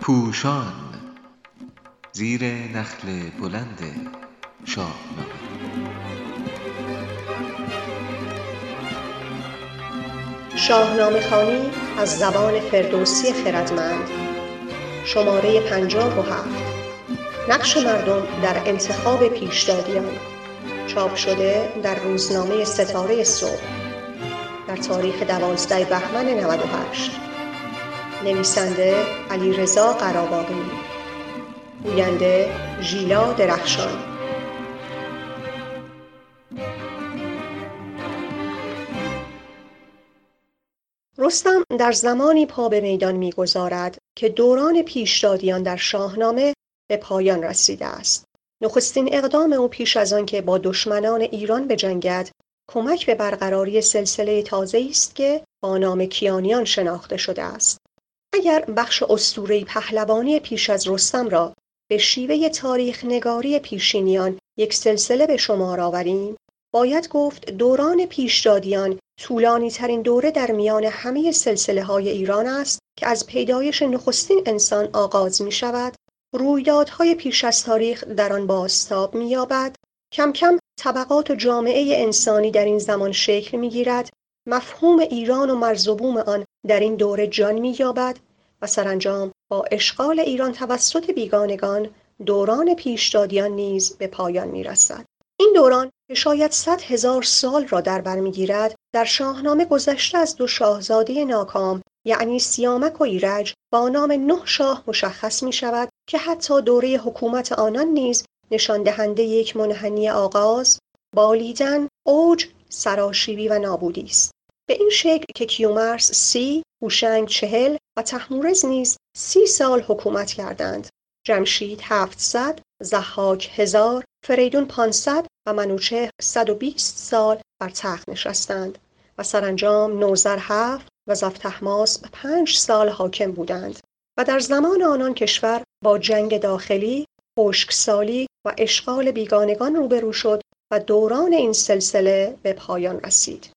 پوشان زیر نخل بلند شاهنامه. شاهنامه خوانی از زبان فردوسی خردمند. شماره پنجاه و هفت. نقش مردم در انتخاب پیشدادیان. چاپ شده در روزنامه ستاره صبح. در تاریخ دوازده بهمن 98 نویسنده علیرضا قراباغی. گوینده ژیلا درخشان. رستم در زمانی پا به میدان می‌گذارد که دوران پیشدادیان در شاهنامه به پایان رسیده است. نخستین اقدام او پیش از آنکه با دشمنان ایران بجنگد کمک به برقراری سلسله تازه است که با نام کیانیان شناخته شده است. اگر بخش اسطوره‌ای پهلوانی پیش از رستم را به شیوه تاریخ نگاری پیشینیان یک سلسله به شمار آوریم باید گفت دوران پیشدادیان طولانی ترین دوره در میان همه سلسله های ایران است که از پیدایش نخستین انسان آغاز می شود رویدادهای پیش از تاریخ در آن بازتاب می یابد کم کم طبقات جامعه انسانی در این زمان شکل می گیرد مفهوم ایران و مرزبوم آن در این دوره جان می یابد و سرانجام با اشغال ایران توسط بیگانگان دوران پیشدادیان نیز به پایان می رسد. این دوران که شاید صد هزار سال را در بر می‌گیرد در شاهنامه گذشته از دو شاهزاده ناکام یعنی سیامک و ایرج با نام نه شاه مشخص می شود که حتی دوره حکومت آنان نیز نشان دهنده یک منحنی آغاز بالیدن اوج سراشیبی و نابودی است. به این شکل که کیومرس سی هوشنگ چهل و تحمورز نیز سی سال حکومت کردند. جمشید هفتصد زحاک هزار فریدون پانصد و منوچهر صد و بیست سال بر تخت نشستند و سرانجام نوذر هفت و زفتحماس پنج سال حاکم بودند و در زمان آنان کشور با جنگ داخلی خشکسالی و اشغال بیگانگان روبرو شد و دوران این سلسله به پایان رسید.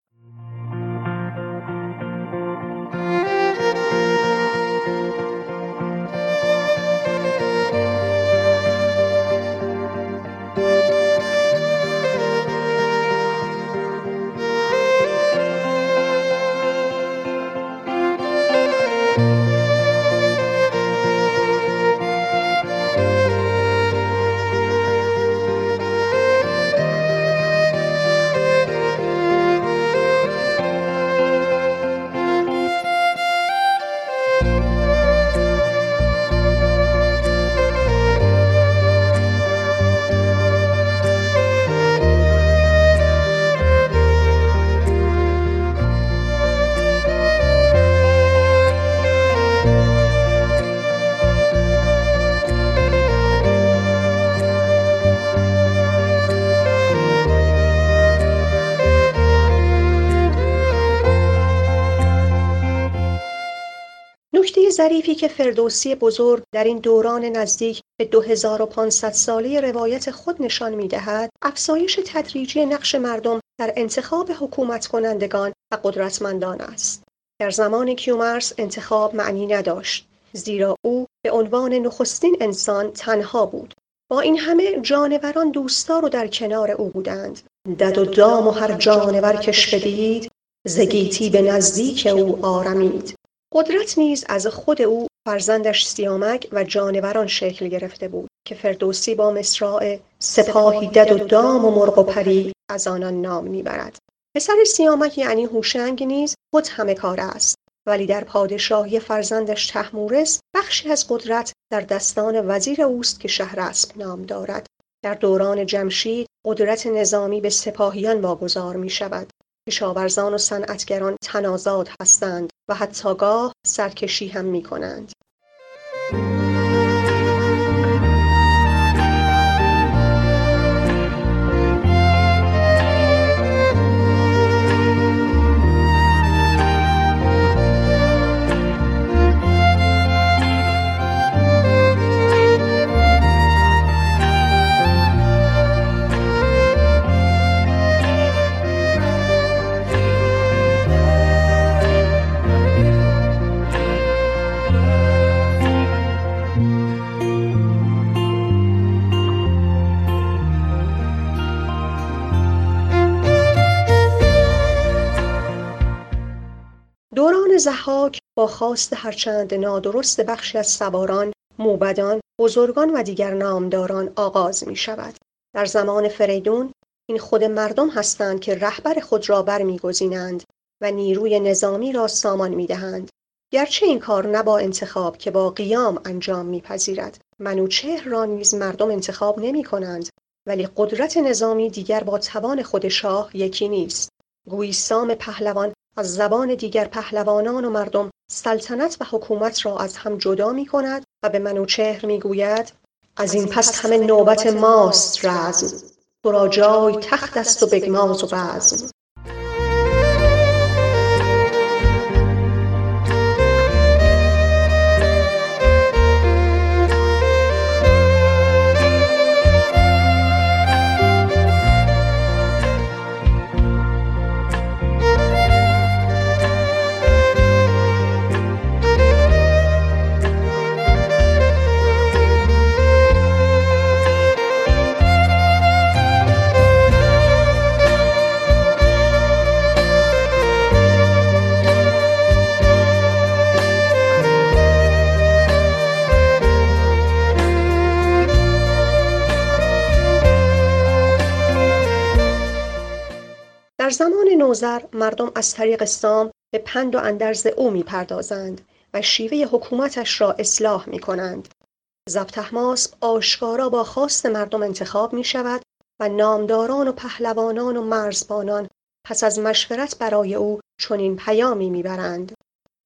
ظریفی که فردوسی بزرگ در این دوران نزدیک به 2500 ساله روایت خود نشان می‌دهد، افزایش تدریجی نقش مردم در انتخاب حکومت کنندگان و قدرتمندان است. در زمان کیومرس انتخاب معنی نداشت زیرا او به عنوان نخستین انسان تنها بود. با این همه جانوران دوستدار و در کنار او بودند. دد و دام و هر جانور کش بدید ز گیتی به نزدیک او آرمید. قدرت نیز از خود او فرزندش سیامک و جانوران شکل گرفته بود که فردوسی با مصراع سپاهی دد و دام و مرغ و پری از آنان نام می‌برد. پسر سیامک یعنی هوشنگ نیز خود همه کار است. ولی در پادشاهی فرزندش تحمورس بخشی از قدرت در دستان وزیر اوست که شهراسپ نام دارد. در دوران جمشید قدرت نظامی به سپاهیان واگذار می شود کشاورزان و صنعتگران تنازاد هستند و حتی گاه سرکشی هم می کنند. زحاک با خواست هرچند نادرست بخشی از سواران موبدان بزرگان و دیگر نامداران آغاز می شود در زمان فریدون این خود مردم هستند که رهبر خود را برمیگزینند و نیروی نظامی را سامان می دهند. گرچه این کار نه با انتخاب که با قیام انجام میپذیرد. منوچهر را نیز مردم انتخاب نمی کنند ولی قدرت نظامی دیگر با توان خود شاه یکی نیست. گویی سام پهلوان از زبان دیگر پهلوانان و مردم سلطنت و حکومت را از هم جدا می کند و به منوچهر می گوید از این پس همه نوبت ماست رزم. تو را جای تخت است و بگماز و بزم. در زمان نوذر مردم از طریق سام به پند و اندرز او می‌پردازند و شیوه حکومتش را اصلاح می کنند. زبطهماسب آشکارا با خواست مردم انتخاب می شود و نامداران و پهلوانان و مرزبانان پس از مشورت برای او چنین پیامی می‌برند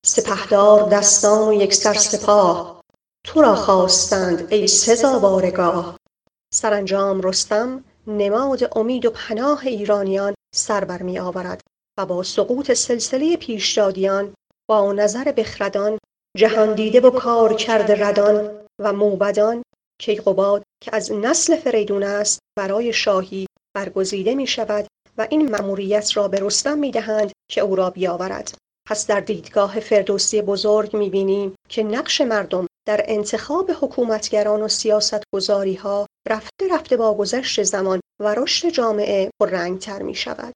سپهدار دستان و یکسر سپاه تو را خواستند ای سزاوارگاه سرانجام رستم نماد امید و پناه ایرانیان سر بر می آورد و با سقوط سلسله پیشدادیان با نظر بخردان جهان دیده و کار کرده ردان و موبدان کیقوباد که از نسل فریدون است برای شاهی برگزیده می شود و این مأموریت را به رستم می دهند که او را بیاورد. پس در دیدگاه فردوسی بزرگ می بینیم که نقش مردم در انتخاب حکومتگران و سیاستگزاری ها رفته رفته با گذشت زمان و رشد جامعه پررنگتر می شود.